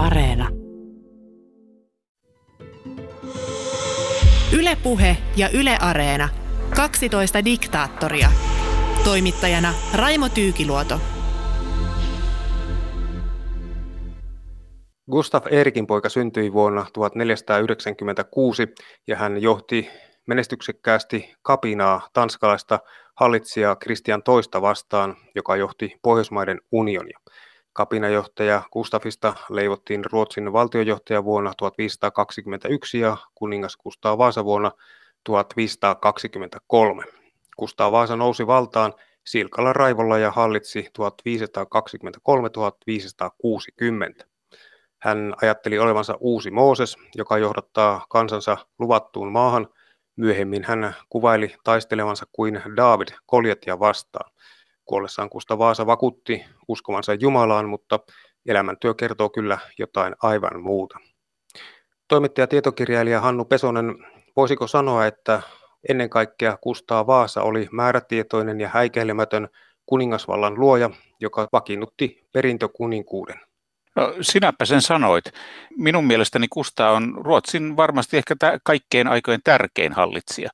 Areena. Ylepuhe ja Yle Areena. 12 diktaattoria. Toimittajana Raimo Tyykiluoto. Gustav Erikin poika syntyi vuonna 1496 ja hän johti menestyksekkäästi kapinaa tanskalaista hallitsijaa Kristian toista vastaan, joka johti Pohjoismaiden unionia. Kapinajohtaja Gustafista leivottiin Ruotsin valtiojohtaja vuonna 1521 ja kuningas Kustaa Vaasa vuonna 1523. Kustaa Vaasa nousi valtaan silkalla raivolla ja hallitsi 1523-1560. Hän ajatteli olevansa uusi Mooses, joka johdattaa kansansa luvattuun maahan. Myöhemmin hän kuvaili taistelevansa kuin David Koljetia vastaan. Kuollessaan Kusta Vaasa vakuutti uskovansa Jumalaan, mutta elämäntyö kertoo kyllä jotain aivan muuta. Toimittaja tietokirjailija Hannu Pesonen, voisiko sanoa, että ennen kaikkea Kustaa Vaasa oli määrätietoinen ja häikäilemätön kuningasvallan luoja, joka vakiinnutti perintökuninkuuden? No, sinäpä sen sanoit. Minun mielestäni Kusta on Ruotsin varmasti ehkä kaikkein aikojen tärkein hallitsija.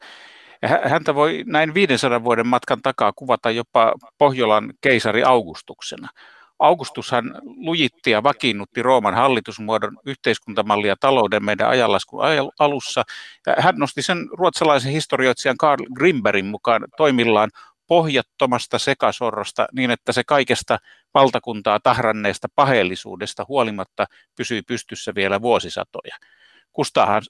Häntä voi näin 500 vuoden matkan takaa kuvata jopa Pohjolan keisari Augustuksena. Augustushan lujitti ja vakiinnutti Rooman hallitusmuodon yhteiskuntamallia talouden meidän ajanlaskun alussa. Hän nosti sen ruotsalaisen historioitsijan Karl Grimbergin mukaan toimillaan pohjattomasta sekasorrosta niin, että se kaikesta valtakuntaa tahranneesta paheellisuudesta huolimatta pysyi pystyssä vielä vuosisatoja. Kustahan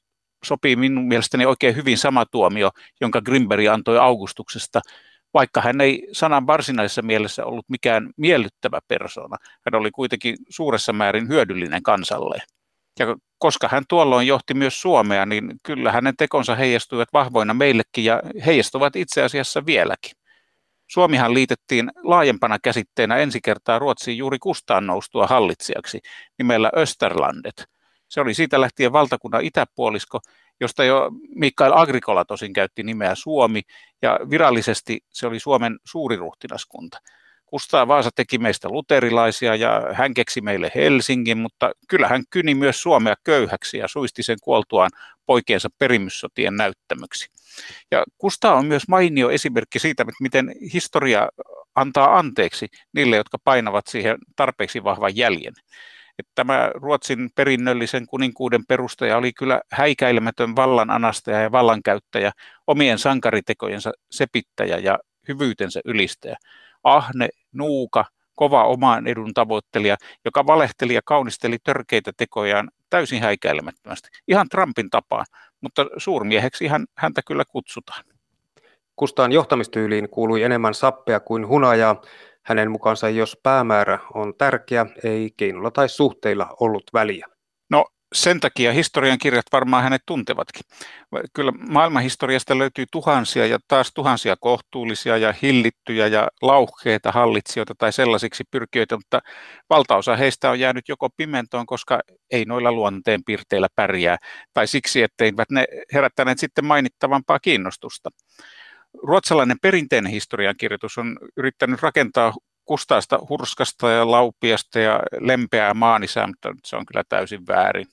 sopii minun mielestäni oikein hyvin sama tuomio, jonka Grimberg antoi Augustuksesta, vaikka hän ei sanan varsinaisessa mielessä ollut mikään miellyttävä persona. Hän oli kuitenkin suuressa määrin hyödyllinen kansalle. Ja koska hän tuolloin johti myös Suomea, niin kyllä hänen tekonsa heijastuivat vahvoina meillekin ja heijastuvat itse asiassa vieläkin. Suomihan liitettiin laajempana käsitteenä ensi kertaa Ruotsiin juuri kustaan noustua hallitsijaksi nimellä Österlandet – se oli siitä lähtien valtakunnan itäpuolisko, josta jo Mikael Agricola tosin käytti nimeä Suomi, ja virallisesti se oli Suomen suuriruhtinaskunta. Kustaa Vaasa teki meistä luterilaisia ja hän keksi meille Helsingin, mutta kyllä hän kyni myös Suomea köyhäksi ja suisti sen kuoltuaan poikiensa perimyssotien näyttämöksi. Ja Kustaa on myös mainio esimerkki siitä, miten historia antaa anteeksi niille, jotka painavat siihen tarpeeksi vahvan jäljen että tämä Ruotsin perinnöllisen kuninkuuden perustaja oli kyllä häikäilemätön vallan anastaja ja vallankäyttäjä, omien sankaritekojensa sepittäjä ja hyvyytensä ylistäjä. Ahne, nuuka, kova oman edun tavoittelija, joka valehteli ja kaunisteli törkeitä tekojaan täysin häikäilemättömästi. Ihan Trumpin tapaan, mutta suurmieheksi ihan häntä kyllä kutsutaan. Kustaan johtamistyyliin kuului enemmän sappea kuin hunajaa. Hänen mukaansa jos päämäärä on tärkeä, ei keinolla tai suhteilla ollut väliä. No sen takia historian kirjat varmaan hänet tuntevatkin. Kyllä maailmanhistoriasta löytyy tuhansia ja taas tuhansia kohtuullisia ja hillittyjä ja lauhkeita hallitsijoita tai sellaisiksi pyrkijöitä, mutta valtaosa heistä on jäänyt joko pimentoon, koska ei noilla luonteen piirteillä pärjää, tai siksi, etteivät ne herättäneet sitten mainittavampaa kiinnostusta ruotsalainen perinteinen historiankirjoitus on yrittänyt rakentaa kustaista, hurskasta ja laupiasta ja lempeää maanisää, mutta se on kyllä täysin väärin.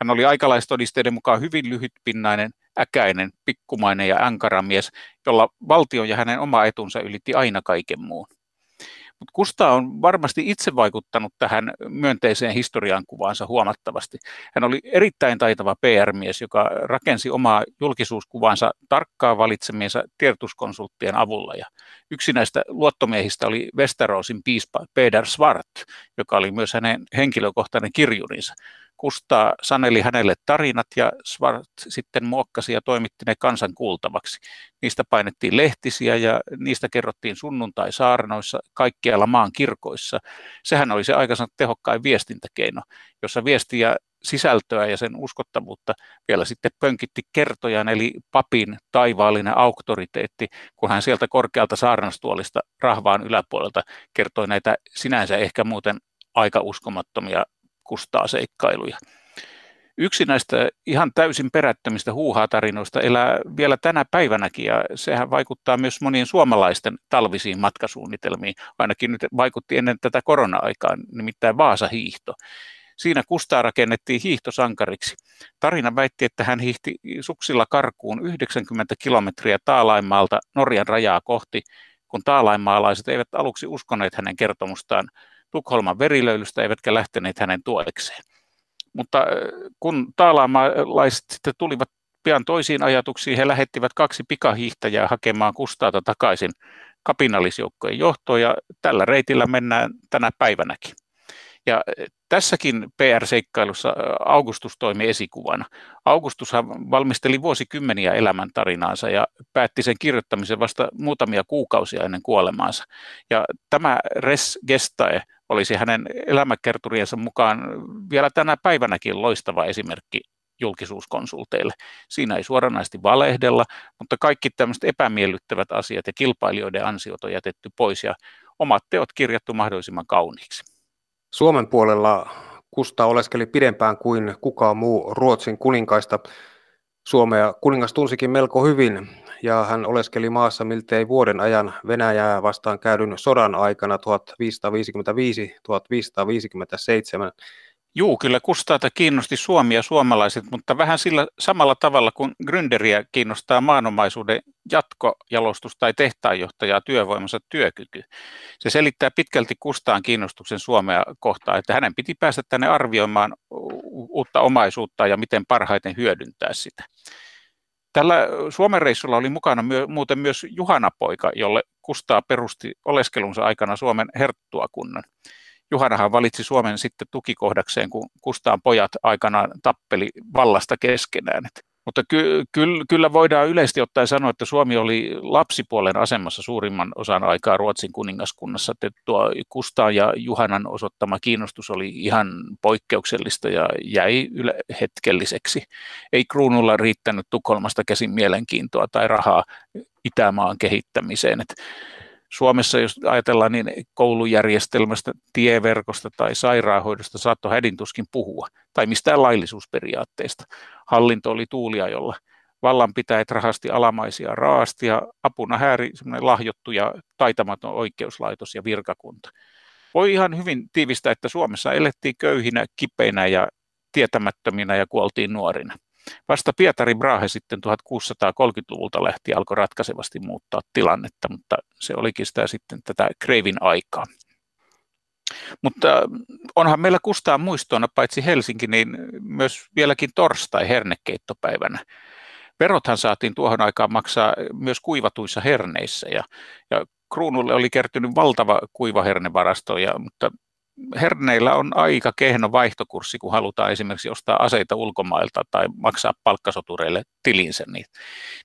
Hän oli aikalaistodisteiden mukaan hyvin lyhytpinnainen, äkäinen, pikkumainen ja ankaramies, jolla valtio ja hänen oma etunsa ylitti aina kaiken muun. Mutta Kusta on varmasti itse vaikuttanut tähän myönteiseen historian kuvaansa huomattavasti. Hän oli erittäin taitava PR-mies, joka rakensi omaa julkisuuskuvaansa tarkkaan valitsemiensa tiedotuskonsulttien avulla. Ja yksi näistä luottomiehistä oli Westerosin piispa Peder Svart, joka oli myös hänen henkilökohtainen kirjurinsa. Kustaa saneli hänelle tarinat ja Svart sitten muokkasi ja toimitti ne kansan kuultavaksi. Niistä painettiin lehtisiä ja niistä kerrottiin sunnuntai-saarnoissa kaikkialla maan kirkoissa. Sehän oli se aikansa tehokkain viestintäkeino, jossa viestiä sisältöä ja sen uskottavuutta vielä sitten pönkitti kertojan eli papin taivaallinen auktoriteetti, kun hän sieltä korkealta saarnastuolista rahvaan yläpuolelta kertoi näitä sinänsä ehkä muuten aika uskomattomia kustaa seikkailuja. Yksi näistä ihan täysin perättömistä huuhaa-tarinoista elää vielä tänä päivänäkin ja sehän vaikuttaa myös monien suomalaisten talvisiin matkasuunnitelmiin. Ainakin nyt vaikutti ennen tätä korona-aikaa, nimittäin Vaasa-hiihto. Siinä Kustaa rakennettiin hiihtosankariksi. Tarina väitti, että hän hiihti suksilla karkuun 90 kilometriä Taalaimaalta Norjan rajaa kohti, kun taalaimaalaiset eivät aluksi uskoneet hänen kertomustaan Tukholman verilöylystä eivätkä lähteneet hänen tuekseen. Mutta kun taalaimaalaiset sitten tulivat pian toisiin ajatuksiin, he lähettivät kaksi pikahiihtäjää hakemaan Kustaata takaisin kapinallisjoukkojen johtoon ja tällä reitillä mennään tänä päivänäkin. Ja tässäkin PR-seikkailussa Augustus toimi esikuvana. Augustushan valmisteli vuosikymmeniä elämäntarinaansa ja päätti sen kirjoittamisen vasta muutamia kuukausia ennen kuolemaansa. Ja tämä Res Gestae olisi hänen elämäkerturiensa mukaan vielä tänä päivänäkin loistava esimerkki julkisuuskonsulteille. Siinä ei suoranaisesti valehdella, mutta kaikki tämmöiset epämiellyttävät asiat ja kilpailijoiden ansiot on jätetty pois ja omat teot kirjattu mahdollisimman kauniiksi. Suomen puolella Kusta oleskeli pidempään kuin kukaan muu Ruotsin kuninkaista. Suomea kuningas tunsikin melko hyvin ja hän oleskeli maassa miltei vuoden ajan Venäjää vastaan käydyn sodan aikana 1555-1557 Juu, kyllä Kustaata kiinnosti Suomi ja suomalaiset, mutta vähän sillä samalla tavalla kuin Gründeriä kiinnostaa maanomaisuuden jatkojalostus tai tehtaanjohtajaa työvoimansa työkyky. Se selittää pitkälti Kustaan kiinnostuksen Suomea kohtaan, että hänen piti päästä tänne arvioimaan uutta omaisuutta ja miten parhaiten hyödyntää sitä. Tällä Suomen reissulla oli mukana myö, muuten myös Juhana Poika, jolle Kustaa perusti oleskelunsa aikana Suomen herttuakunnan. Juhanahan valitsi Suomen sitten tukikohdakseen, kun Kustaan pojat aikanaan tappeli vallasta keskenään. Mutta ky- ky- kyllä voidaan yleisesti ottaen sanoa, että Suomi oli lapsipuolen asemassa suurimman osan aikaa Ruotsin kuningaskunnassa. Että tuo Kustaan ja Juhanan osoittama kiinnostus oli ihan poikkeuksellista ja jäi yle- hetkelliseksi. Ei kruunulla riittänyt Tukholmasta käsin mielenkiintoa tai rahaa Itämaan kehittämiseen. Että Suomessa, jos ajatellaan niin koulujärjestelmästä, tieverkosta tai sairaanhoidosta, saattoi hädintuskin puhua, tai mistään laillisuusperiaatteesta. Hallinto oli tuulia, jolla vallanpitäjät rahasti alamaisia raasti ja apuna hääri lahjottu ja taitamaton oikeuslaitos ja virkakunta. Voi ihan hyvin tiivistää, että Suomessa elettiin köyhinä, kipeinä ja tietämättöminä ja kuoltiin nuorina. Vasta Pietari Brahe sitten 1630-luvulta lähti alkoi ratkaisevasti muuttaa tilannetta, mutta se olikin sitä sitten tätä Kreivin aikaa. Mutta onhan meillä kustaa muistoina paitsi Helsinki, niin myös vieläkin torstai hernekeittopäivänä. Verothan saatiin tuohon aikaan maksaa myös kuivatuissa herneissä ja, ja kruunulle oli kertynyt valtava kuivahernevarasto, ja, mutta herneillä on aika kehno vaihtokurssi, kun halutaan esimerkiksi ostaa aseita ulkomailta tai maksaa palkkasotureille tilinsä.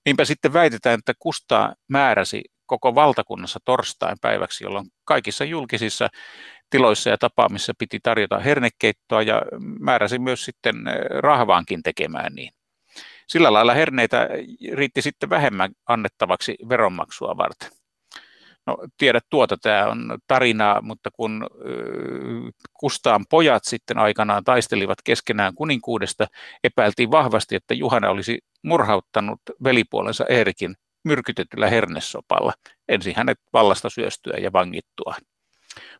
Niinpä sitten väitetään, että Kustaa määräsi koko valtakunnassa torstain päiväksi, jolloin kaikissa julkisissa tiloissa ja tapaamissa piti tarjota hernekeittoa ja määräsi myös sitten rahvaankin tekemään niin. Sillä lailla herneitä riitti sitten vähemmän annettavaksi veronmaksua varten. No tiedät tuota, tämä on tarinaa, mutta kun Kustaan pojat sitten aikanaan taistelivat keskenään kuninkuudesta, epäiltiin vahvasti, että Juhana olisi murhauttanut velipuolensa Eerikin myrkytetyllä hernesopalla. Ensin hänet vallasta syöstyä ja vangittua.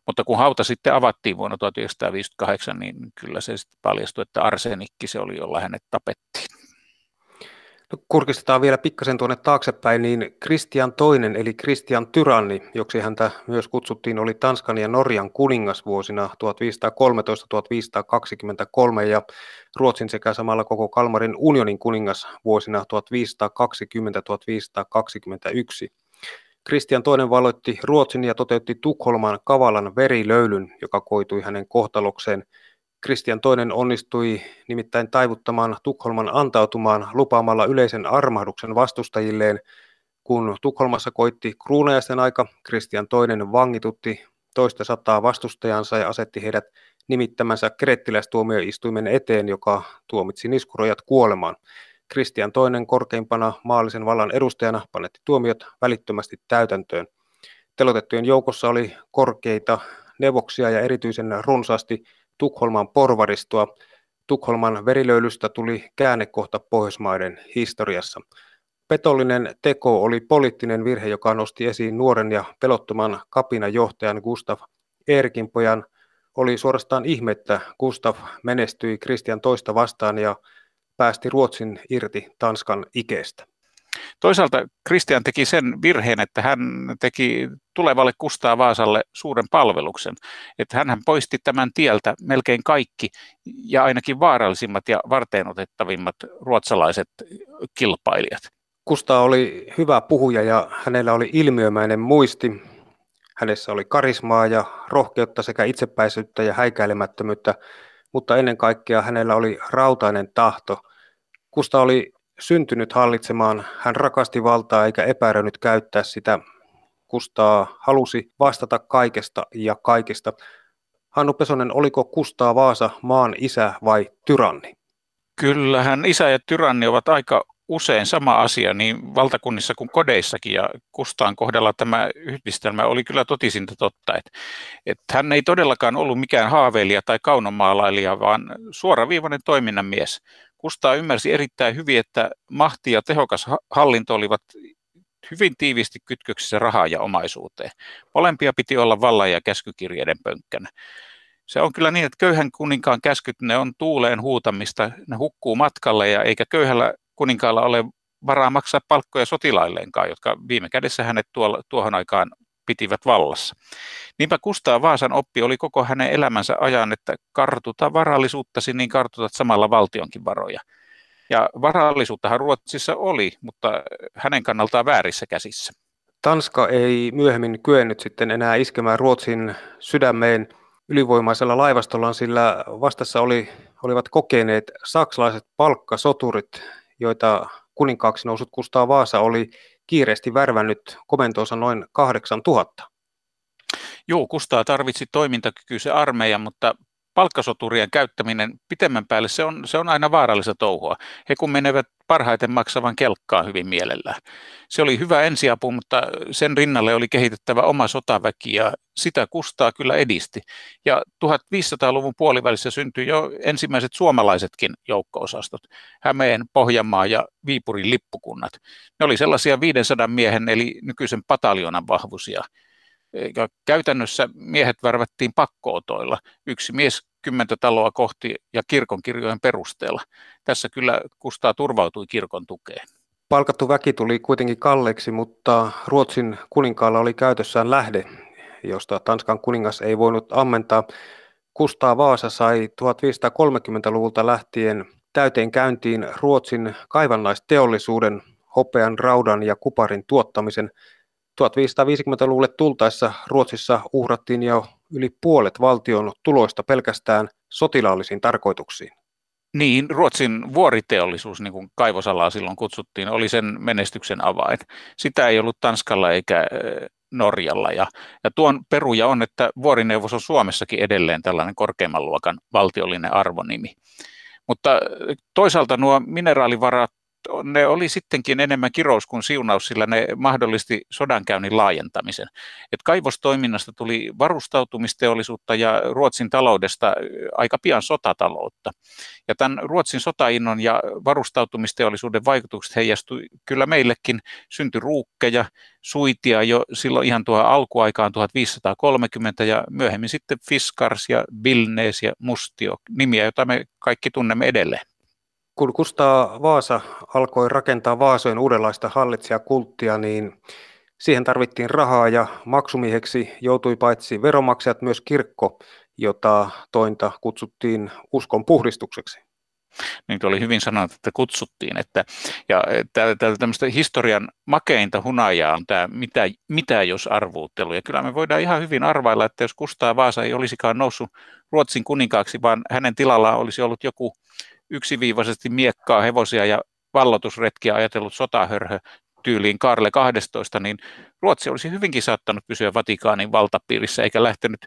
Mutta kun hauta sitten avattiin vuonna 1958, niin kyllä se sitten paljastui, että arsenikki se oli, jolla hänet tapettiin. Kurkistetaan vielä pikkasen tuonne taaksepäin, niin Kristian toinen, eli Kristian Tyranni, joksi häntä myös kutsuttiin, oli Tanskan ja Norjan kuningas vuosina 1513-1523 ja Ruotsin sekä samalla koko Kalmarin unionin kuningas vuosina 1520-1521. Kristian toinen valoitti Ruotsin ja toteutti Tukholman kavalan verilöylyn, joka koitui hänen kohtalokseen – Kristian II onnistui nimittäin taivuttamaan Tukholman antautumaan lupaamalla yleisen armahduksen vastustajilleen. Kun Tukholmassa koitti kruunajaisten aika, Kristian II vangitutti toista sataa vastustajansa ja asetti heidät nimittämänsä kerettiläistuomioistuimen eteen, joka tuomitsi niskurojat kuolemaan. Kristian II korkeimpana maallisen vallan edustajana panetti tuomiot välittömästi täytäntöön. Telotettujen joukossa oli korkeita neuvoksia ja erityisen runsaasti Tukholman porvaristoa. Tukholman verilöylystä tuli käännekohta Pohjoismaiden historiassa. Petollinen teko oli poliittinen virhe, joka nosti esiin nuoren ja pelottoman kapinajohtajan Gustav Erkin pojan Oli suorastaan ihme, että Gustav menestyi Kristian toista vastaan ja päästi Ruotsin irti Tanskan ikeestä. Toisaalta Kristian teki sen virheen, että hän teki tulevalle Kustaa Vaasalle suuren palveluksen. Että hän poisti tämän tieltä melkein kaikki ja ainakin vaarallisimmat ja varteenotettavimmat ruotsalaiset kilpailijat. Kustaa oli hyvä puhuja ja hänellä oli ilmiömäinen muisti. Hänessä oli karismaa ja rohkeutta sekä itsepäisyyttä ja häikäilemättömyyttä, mutta ennen kaikkea hänellä oli rautainen tahto. Kusta oli syntynyt hallitsemaan. Hän rakasti valtaa eikä epäröinyt käyttää sitä. Kustaa halusi vastata kaikesta ja kaikista. Hannu Pesonen, oliko Kustaa Vaasa maan isä vai tyranni? Kyllähän isä ja tyranni ovat aika usein sama asia niin valtakunnissa kuin kodeissakin ja Kustaan kohdalla tämä yhdistelmä oli kyllä totisinta totta, että, että hän ei todellakaan ollut mikään haaveilija tai kaunomaalailija, vaan suoraviivainen toiminnan mies. Kustaa ymmärsi erittäin hyvin, että mahti ja tehokas hallinto olivat hyvin tiivisti kytköksissä rahaa ja omaisuuteen. Molempia piti olla vallan ja käskykirjeiden pönkkänä. Se on kyllä niin, että köyhän kuninkaan käskyt, ne on tuuleen huutamista, ne hukkuu matkalle ja eikä köyhällä kuninkaalla ole varaa maksaa palkkoja sotilailleenkaan, jotka viime kädessä hänet tuohon aikaan pitivät vallassa. Niinpä Kustaa Vaasan oppi oli koko hänen elämänsä ajan, että kartuta varallisuuttasi, niin kartutat samalla valtionkin varoja. Ja varallisuuttahan Ruotsissa oli, mutta hänen kannaltaan väärissä käsissä. Tanska ei myöhemmin kyennyt sitten enää iskemään Ruotsin sydämeen ylivoimaisella laivastollaan, sillä vastassa oli, olivat kokeneet saksalaiset palkkasoturit, joita kuninkaaksi nousut Kustaa Vaasa oli kiireesti värvännyt komentoonsa noin 8000. Joo, Kustaa tarvitsi toimintakykyisen armeijan, mutta palkkasoturien käyttäminen pitemmän päälle, se on, se on aina vaarallista touhua. He kun menevät parhaiten maksavan kelkkaa hyvin mielellään. Se oli hyvä ensiapu, mutta sen rinnalle oli kehitettävä oma sotaväki ja sitä kustaa kyllä edisti. Ja 1500-luvun puolivälissä syntyi jo ensimmäiset suomalaisetkin joukko-osastot, Hämeen, Pohjanmaa ja Viipurin lippukunnat. Ne oli sellaisia 500 miehen eli nykyisen pataljonan vahvuisia ja käytännössä miehet värvättiin pakkootoilla, yksi mies kymmentä taloa kohti ja kirkonkirjojen perusteella. Tässä kyllä Kustaa turvautui kirkon tukeen. Palkattu väki tuli kuitenkin kalleiksi, mutta Ruotsin kuninkaalla oli käytössään lähde, josta Tanskan kuningas ei voinut ammentaa. Kustaa Vaasa sai 1530-luvulta lähtien täyteen käyntiin Ruotsin kaivannaisteollisuuden, hopean, raudan ja kuparin tuottamisen – 1550-luvulle tultaessa Ruotsissa uhrattiin jo yli puolet valtion tuloista pelkästään sotilaallisiin tarkoituksiin. Niin, Ruotsin vuoriteollisuus, niin kuin kaivosalaa silloin kutsuttiin, oli sen menestyksen avain. Sitä ei ollut Tanskalla eikä Norjalla. Ja, ja tuon peruja on, että vuorineuvos on Suomessakin edelleen tällainen korkeimman luokan valtiollinen arvonimi. Mutta toisaalta nuo mineraalivarat ne oli sittenkin enemmän kirous kuin siunaus, sillä ne mahdollisti sodankäynnin laajentamisen. Et kaivostoiminnasta tuli varustautumisteollisuutta ja Ruotsin taloudesta aika pian sotataloutta. Ja tämän Ruotsin sotainnon ja varustautumisteollisuuden vaikutukset heijastui kyllä meillekin. Syntyi ruukkeja, suitia jo silloin ihan tuohon alkuaikaan 1530 ja myöhemmin sitten Fiskars ja Vilnees ja Mustio, nimiä, joita me kaikki tunnemme edelleen. Kun Kustaa Vaasa alkoi rakentaa Vaasojen uudenlaista hallitsijakulttia, niin siihen tarvittiin rahaa ja maksumieheksi joutui paitsi veromaksajat myös kirkko, jota tointa kutsuttiin uskon puhdistukseksi. Niin oli hyvin sanottu, että kutsuttiin. Että, ja tämmöistä historian makeinta hunajaa on tämä mitä, mitä jos arvuuttelu. Ja kyllä me voidaan ihan hyvin arvailla, että jos Kustaa Vaasa ei olisikaan noussut Ruotsin kuninkaaksi, vaan hänen tilallaan olisi ollut joku yksiviivaisesti miekkaa, hevosia ja vallotusretkiä ajatellut sotahörhö tyyliin Karle 12, niin Ruotsi olisi hyvinkin saattanut pysyä Vatikaanin valtapiirissä eikä lähtenyt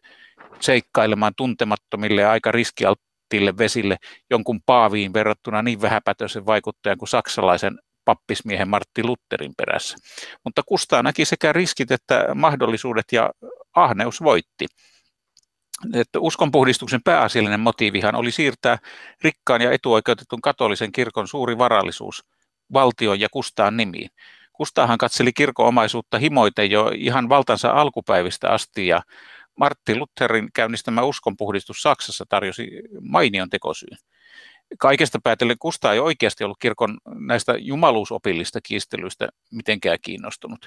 seikkailemaan tuntemattomille ja aika riskialttille vesille jonkun paaviin verrattuna niin vähäpätöisen vaikuttajan kuin saksalaisen pappismiehen Martti Lutherin perässä. Mutta Kustaa näki sekä riskit että mahdollisuudet ja ahneus voitti että uskonpuhdistuksen pääasiallinen motiivihan oli siirtää rikkaan ja etuoikeutetun katolisen kirkon suuri varallisuus valtion ja Kustaan nimiin. Kustaahan katseli kirkon omaisuutta himoite jo ihan valtansa alkupäivistä asti ja Martti Lutherin käynnistämä uskonpuhdistus Saksassa tarjosi mainion tekosyyn. Kaikesta päätellen Kusta ei oikeasti ollut kirkon näistä jumaluusopillista kiistelyistä mitenkään kiinnostunut.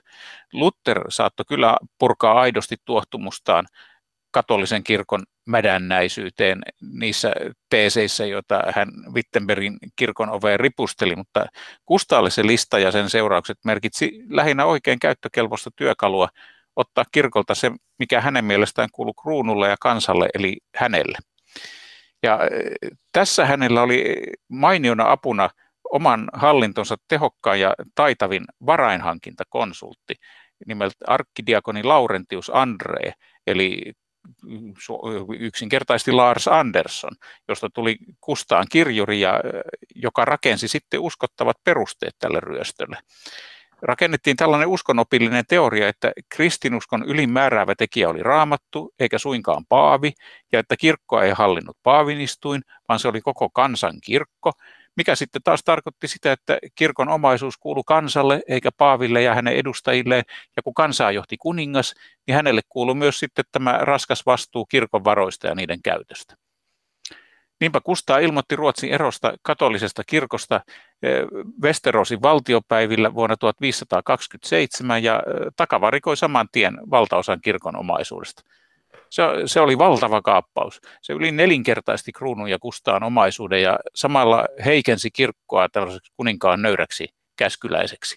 Luther saattoi kyllä purkaa aidosti tuohtumustaan katolisen kirkon mädännäisyyteen niissä teeseissä, joita hän Wittenbergin kirkon oveen ripusteli, mutta Kustalle se lista ja sen seuraukset merkitsi lähinnä oikein käyttökelpoista työkalua ottaa kirkolta se, mikä hänen mielestään kuului kruunulle ja kansalle, eli hänelle. Ja tässä hänellä oli mainiona apuna oman hallintonsa tehokkaan ja taitavin varainhankintakonsultti nimeltä arkkidiakoni Laurentius Andre, eli yksinkertaisesti Lars Andersson, josta tuli Kustaan kirjuri, ja, joka rakensi sitten uskottavat perusteet tälle ryöstölle. Rakennettiin tällainen uskonopillinen teoria, että kristinuskon ylimääräävä tekijä oli raamattu, eikä suinkaan paavi, ja että kirkkoa ei hallinnut paavinistuin, vaan se oli koko kansan kirkko, mikä sitten taas tarkoitti sitä, että kirkon omaisuus kuului kansalle eikä paaville ja hänen edustajilleen, ja kun kansaa johti kuningas, niin hänelle kuului myös sitten tämä raskas vastuu kirkon varoista ja niiden käytöstä. Niinpä Kustaa ilmoitti Ruotsin erosta katolisesta kirkosta eh, Westerosin valtiopäivillä vuonna 1527 ja eh, takavarikoi saman tien valtaosan kirkon omaisuudesta. Se, se oli valtava kaappaus. Se yli nelinkertaisti kruunun ja kustaan omaisuuden ja samalla heikensi kirkkoa tällaiseksi kuninkaan nöyräksi käskyläiseksi.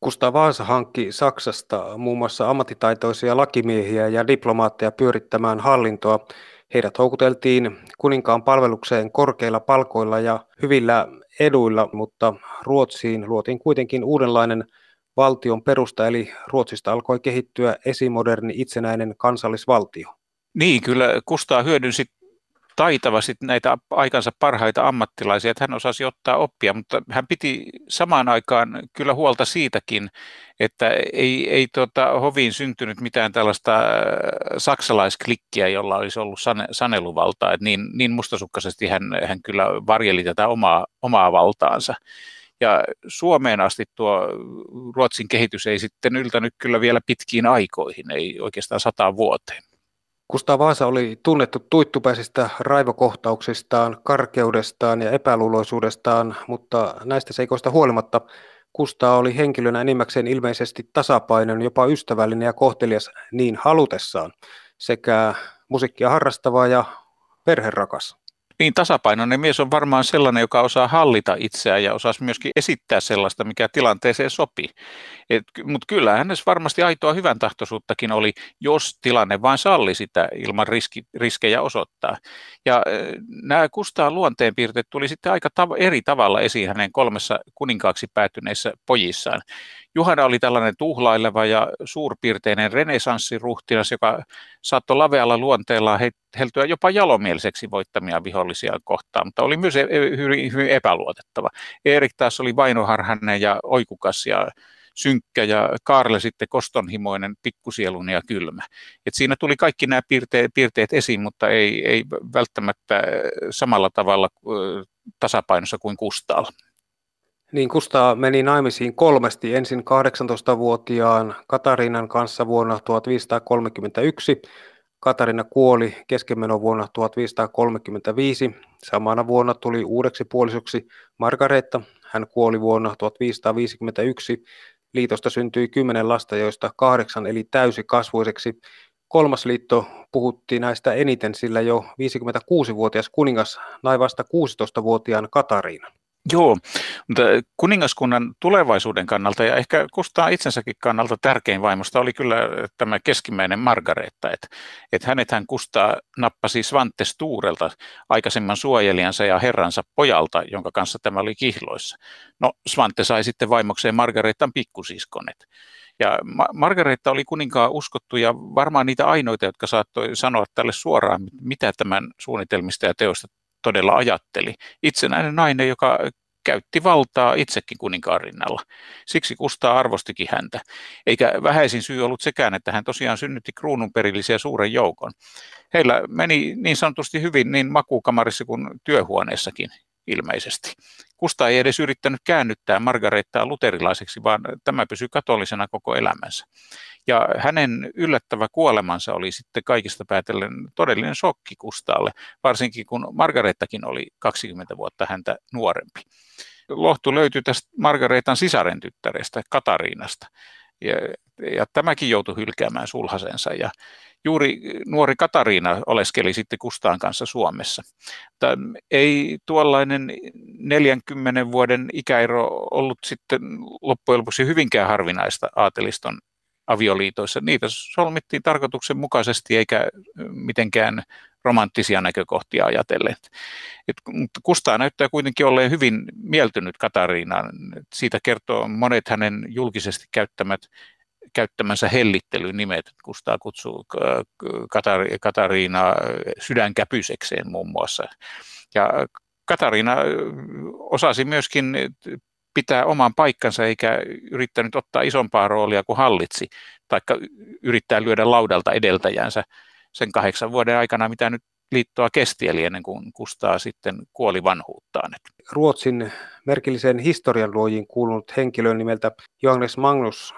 Kustaa Vaasa hankki Saksasta muun muassa ammattitaitoisia lakimiehiä ja diplomaatteja pyörittämään hallintoa. Heidät houkuteltiin kuninkaan palvelukseen korkeilla palkoilla ja hyvillä eduilla, mutta Ruotsiin luotiin kuitenkin uudenlainen valtion perusta, eli Ruotsista alkoi kehittyä esimoderni itsenäinen kansallisvaltio. Niin, kyllä Kustaa hyödynsi taitavasti näitä aikansa parhaita ammattilaisia, että hän osasi ottaa oppia, mutta hän piti samaan aikaan kyllä huolta siitäkin, että ei, ei tuota, hoviin syntynyt mitään tällaista äh, saksalaisklikkiä, jolla olisi ollut sane, saneluvaltaa, että niin, niin mustasukkaisesti hän, hän kyllä varjeli tätä omaa, omaa valtaansa. Ja Suomeen asti tuo Ruotsin kehitys ei sitten yltänyt kyllä vielä pitkiin aikoihin, ei oikeastaan sataan vuoteen. Kustaa Vaasa oli tunnettu tuittupäisistä raivokohtauksistaan, karkeudestaan ja epäluuloisuudestaan, mutta näistä seikoista huolimatta Kustaa oli henkilönä enimmäkseen ilmeisesti tasapainon, jopa ystävällinen ja kohtelias niin halutessaan, sekä musiikkia harrastava ja perherakas. Niin, tasapainoinen mies on varmaan sellainen, joka osaa hallita itseään ja osaa myöskin esittää sellaista, mikä tilanteeseen sopii. Mutta kyllä hänessä varmasti aitoa hyvän tahtoisuuttakin oli, jos tilanne vain salli sitä ilman riski, riskejä osoittaa. Ja nämä Kustaan luonteenpiirteet tuli sitten aika tav- eri tavalla esiin hänen kolmessa kuninkaaksi päättyneissä pojissaan. Juhana oli tällainen tuhlaileva ja suurpiirteinen renesanssiruhtinas, joka saattoi lavealla luonteellaan heltyä jopa jalomieliseksi voittamia vihollisia kohtaan, mutta oli myös e-, e-, hyvin, hyvin epäluotettava. Erik taas oli vainoharhainen ja oikukas ja synkkä ja Kaarle sitten kostonhimoinen, pikkusielun ja kylmä. Et siinä tuli kaikki nämä piirteet, piirteet esiin, mutta ei, ei välttämättä samalla tavalla tasapainossa kuin Kustaalla. Niin Kustaa meni naimisiin kolmesti, ensin 18-vuotiaan Katarinan kanssa vuonna 1531. Katarina kuoli keskenmenon vuonna 1535. Samana vuonna tuli uudeksi puolisoksi Margareta. Hän kuoli vuonna 1551. Liitosta syntyi kymmenen lasta, joista kahdeksan eli täysikasvuiseksi. Kolmas liitto puhutti näistä eniten, sillä jo 56-vuotias kuningas nai vasta 16-vuotiaan Katariinan. Joo, mutta kuningaskunnan tulevaisuuden kannalta ja ehkä Kustaa itsensäkin kannalta tärkein vaimosta oli kyllä tämä keskimmäinen Margaretta, että, että hänet hän Kustaa nappasi Svante Stuurelta, aikaisemman suojelijansa ja herransa pojalta, jonka kanssa tämä oli kihloissa. No Svante sai sitten vaimokseen Margaretan pikkusiskonet. Ja Ma- Margareta oli kuninkaan uskottu ja varmaan niitä ainoita, jotka saattoi sanoa tälle suoraan, mitä tämän suunnitelmista ja teosta todella ajatteli. Itsenäinen nainen, joka käytti valtaa itsekin kuninkaan rinnalla. Siksi Kustaa arvostikin häntä. Eikä vähäisin syy ollut sekään, että hän tosiaan synnytti kruununperillisiä suuren joukon. Heillä meni niin sanotusti hyvin niin makuukamarissa kuin työhuoneessakin ilmeisesti. Kusta ei edes yrittänyt käännyttää Margarettaa luterilaiseksi, vaan tämä pysyi katolisena koko elämänsä. Ja hänen yllättävä kuolemansa oli sitten kaikista päätellen todellinen shokki Kustaalle, varsinkin kun Margarettakin oli 20 vuotta häntä nuorempi. Lohtu löytyi tästä Margaretan sisaren tyttärestä, Katariinasta. Ja, ja tämäkin joutui hylkäämään sulhasensa. Ja juuri nuori Katariina oleskeli sitten Kustaan kanssa Suomessa. Mutta ei tuollainen 40 vuoden ikäero ollut sitten loppujen lopuksi hyvinkään harvinaista aateliston avioliitoissa. Niitä solmittiin tarkoituksenmukaisesti eikä mitenkään romanttisia näkökohtia ajatellen. Et, mutta Kustaa näyttää kuitenkin olleen hyvin mieltynyt Katariinaan. Siitä kertoo monet hänen julkisesti käyttämät käyttämänsä hellittelynimet. Kustaa kutsuu Katari, Katariinaa sydänkäpysekseen muun muassa. Ja Katariina osasi myöskin pitää oman paikkansa eikä yrittänyt ottaa isompaa roolia kuin hallitsi, taikka yrittää lyödä laudalta edeltäjänsä sen kahdeksan vuoden aikana, mitä nyt liittoa kesti, eli ennen kuin Kustaa sitten kuoli vanhuuttaan. Ruotsin merkilliseen historian luojiin kuulunut henkilö nimeltä Johannes Magnus.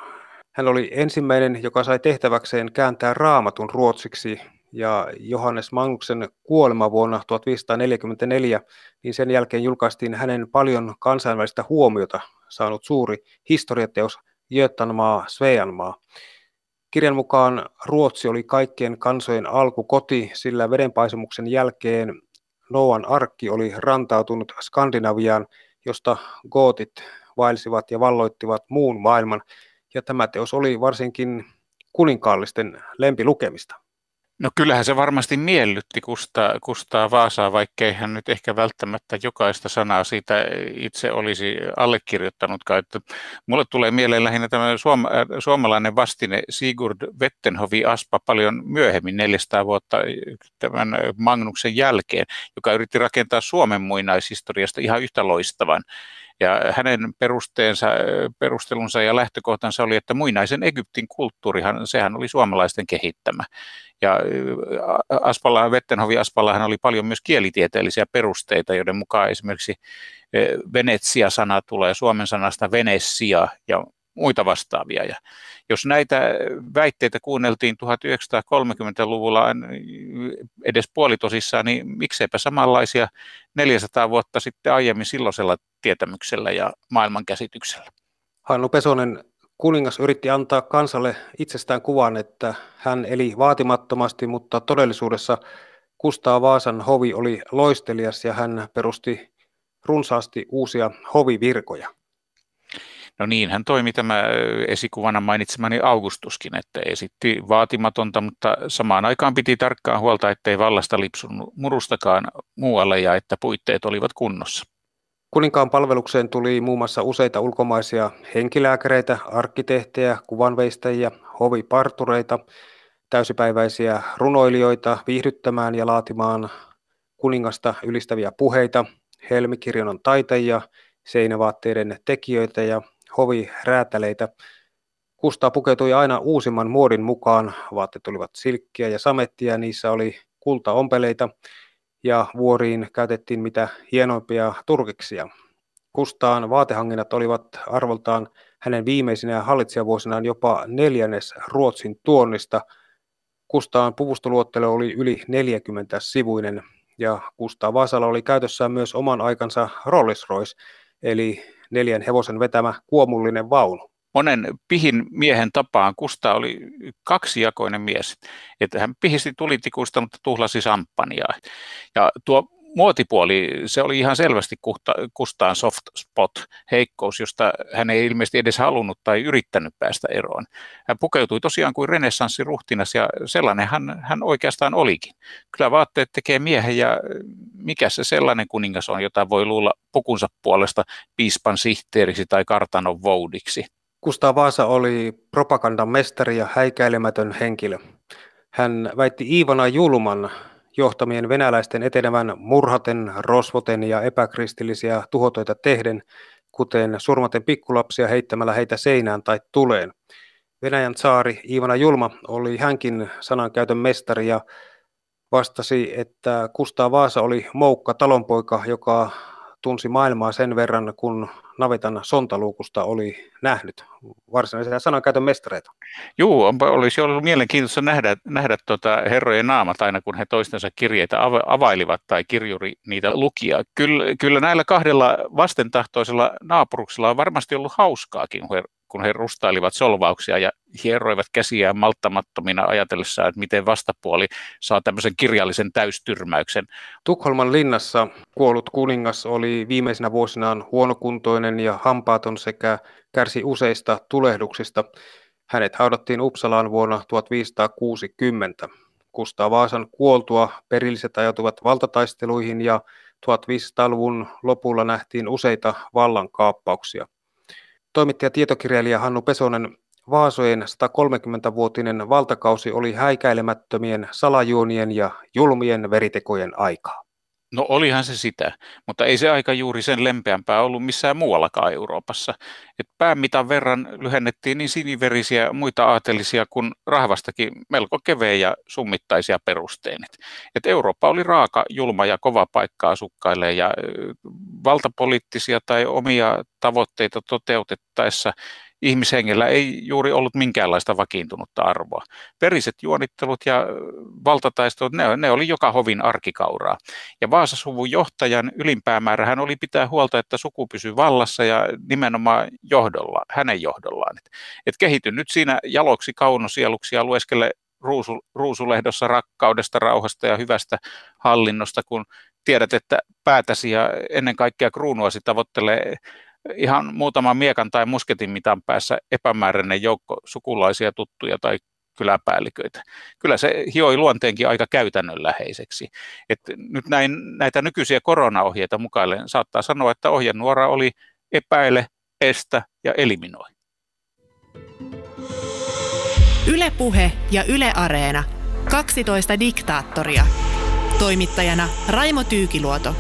Hän oli ensimmäinen, joka sai tehtäväkseen kääntää raamatun ruotsiksi ja Johannes Magnuksen kuolema vuonna 1544, niin sen jälkeen julkaistiin hänen paljon kansainvälistä huomiota saanut suuri historiateos Götanmaa, Sveanmaa. Kirjan mukaan Ruotsi oli kaikkien kansojen alkukoti, sillä vedenpaisumuksen jälkeen Noan arkki oli rantautunut Skandinaviaan, josta gootit vaelsivat ja valloittivat muun maailman, ja tämä teos oli varsinkin kuninkaallisten lempilukemista. No kyllähän se varmasti miellytti Kustaa, Kustaa Vaasaa, vaikkei hän nyt ehkä välttämättä jokaista sanaa siitä itse olisi allekirjoittanutkaan. Että mulle tulee mieleen lähinnä tämä äh, suomalainen vastine Sigurd Vettenhovi Aspa paljon myöhemmin, 400 vuotta tämän Magnuksen jälkeen, joka yritti rakentaa Suomen muinaishistoriasta ihan yhtä loistavan. Ja hänen perusteensa, perustelunsa ja lähtökohtansa oli, että muinaisen Egyptin kulttuurihan, sehän oli suomalaisten kehittämä. Ja Aspalla, Vettenhovi Aspallahan oli paljon myös kielitieteellisiä perusteita, joiden mukaan esimerkiksi Venetsia-sana tulee suomen sanasta Venessia ja muita vastaavia. Ja jos näitä väitteitä kuunneltiin 1930-luvulla edes puolitosissaan, niin mikseipä samanlaisia 400 vuotta sitten aiemmin silloisella tietämyksellä ja maailmankäsityksellä. Hannu Pesonen, kuningas yritti antaa kansalle itsestään kuvan, että hän eli vaatimattomasti, mutta todellisuudessa Kustaa Vaasan hovi oli loistelias ja hän perusti runsaasti uusia hovivirkoja. No niin, hän toimi tämä esikuvana mainitsemani Augustuskin, että esitti vaatimatonta, mutta samaan aikaan piti tarkkaan huolta, ettei vallasta lipsunut murustakaan muualle ja että puitteet olivat kunnossa. Kuninkaan palvelukseen tuli muun muassa useita ulkomaisia henkilääkäreitä, arkkitehtejä, kuvanveistäjiä, hovipartureita, täysipäiväisiä runoilijoita viihdyttämään ja laatimaan kuningasta ylistäviä puheita, helmikirjonon taitajia, seinävaatteiden tekijöitä ja hoviräätäleitä. Kustaa pukeutui aina uusimman muodin mukaan. Vaatteet olivat silkkiä ja samettia, niissä oli kultaompeleita ja vuoriin käytettiin mitä hienoimpia turkiksia. Kustaan vaatehankinnat olivat arvoltaan hänen viimeisinä hallitsijavuosinaan jopa neljännes Ruotsin tuonnista. Kustaan puvustoluottelo oli yli 40 sivuinen ja Kustaa Vaasalla oli käytössään myös oman aikansa Rolls Royce, eli neljän hevosen vetämä kuomullinen vaunu. Monen pihin miehen tapaan Kusta oli kaksijakoinen mies. Että hän pihisti tulitikuista, mutta tuhlasi samppaniaa. Ja tuo muotipuoli, se oli ihan selvästi Kustaan soft spot, heikkous, josta hän ei ilmeisesti edes halunnut tai yrittänyt päästä eroon. Hän pukeutui tosiaan kuin renessanssiruhtinas ja sellainen hän, hän oikeastaan olikin. Kyllä vaatteet tekee miehen ja mikä se sellainen kuningas on, jota voi luulla pukunsa puolesta piispan sihteeriksi tai kartanon voudiksi. Kustaa Vaasa oli propagandan mestari ja häikäilemätön henkilö. Hän väitti Iivana Julman johtamien venäläisten etenevän murhaten, rosvoten ja epäkristillisiä tuhotoita tehden, kuten surmaten pikkulapsia heittämällä heitä seinään tai tuleen. Venäjän saari Iivana Julma oli hänkin sanankäytön mestari ja vastasi, että Kustaa Vaasa oli moukka talonpoika, joka tunsi maailmaa sen verran, kun navetan sontaluukusta oli nähnyt varsinaisia sanankäytön mestareita. Joo, onpa, olisi ollut mielenkiintoista nähdä, nähdä tota herrojen naamat aina, kun he toistensa kirjeitä availivat tai kirjuri niitä lukia. Kyllä, kyllä näillä kahdella vastentahtoisella naapuruksella on varmasti ollut hauskaakin, kun he rustailivat solvauksia ja hieroivat käsiään malttamattomina ajatellessaan, että miten vastapuoli saa tämmöisen kirjallisen täystyrmäyksen. Tukholman linnassa kuollut kuningas oli viimeisinä vuosinaan huonokuntoinen ja hampaaton sekä kärsi useista tulehduksista. Hänet haudattiin Uppsalaan vuonna 1560. Kustaa Vaasan kuoltua perilliset ajautuvat valtataisteluihin ja 1500-luvun lopulla nähtiin useita vallankaappauksia. Toimittaja tietokirjailija Hannu Pesonen, Vaasojen 130-vuotinen valtakausi oli häikäilemättömien salajuonien ja julmien veritekojen aikaa. No olihan se sitä, mutta ei se aika juuri sen lempeämpää ollut missään muuallakaan Euroopassa. Et päämitan verran lyhennettiin niin siniverisiä muita aatelisia kuin rahvastakin melko keveä ja summittaisia perustein. Et Eurooppa oli raaka, julma ja kova paikka asukkaille ja valtapoliittisia tai omia tavoitteita toteutettaessa ihmishengellä ei juuri ollut minkäänlaista vakiintunutta arvoa. Periset juonittelut ja valtataistelut, ne, ne oli joka hovin arkikauraa. Ja Vaasasuvun johtajan ylimpäämäärä hän oli pitää huolta, että suku pysyy vallassa ja nimenomaan johdolla, hänen johdollaan. Et, et kehity nyt siinä jaloksi kaunosieluksi ja lueskele ruusu, ruusulehdossa rakkaudesta, rauhasta ja hyvästä hallinnosta, kun tiedät, että päätäsi ja ennen kaikkea kruunuasi tavoittelee ihan muutaman miekan tai musketin mitan päässä epämääräinen joukko sukulaisia, tuttuja tai kyläpäälliköitä. Kyllä se hioi luonteenkin aika käytännönläheiseksi. Et nyt näin, näitä nykyisiä koronaohjeita mukaillen saattaa sanoa, että ohjenuora oli epäile, estä ja eliminoi. Ylepuhe ja Yle Areena. 12 diktaattoria. Toimittajana Raimo Tyykiluoto.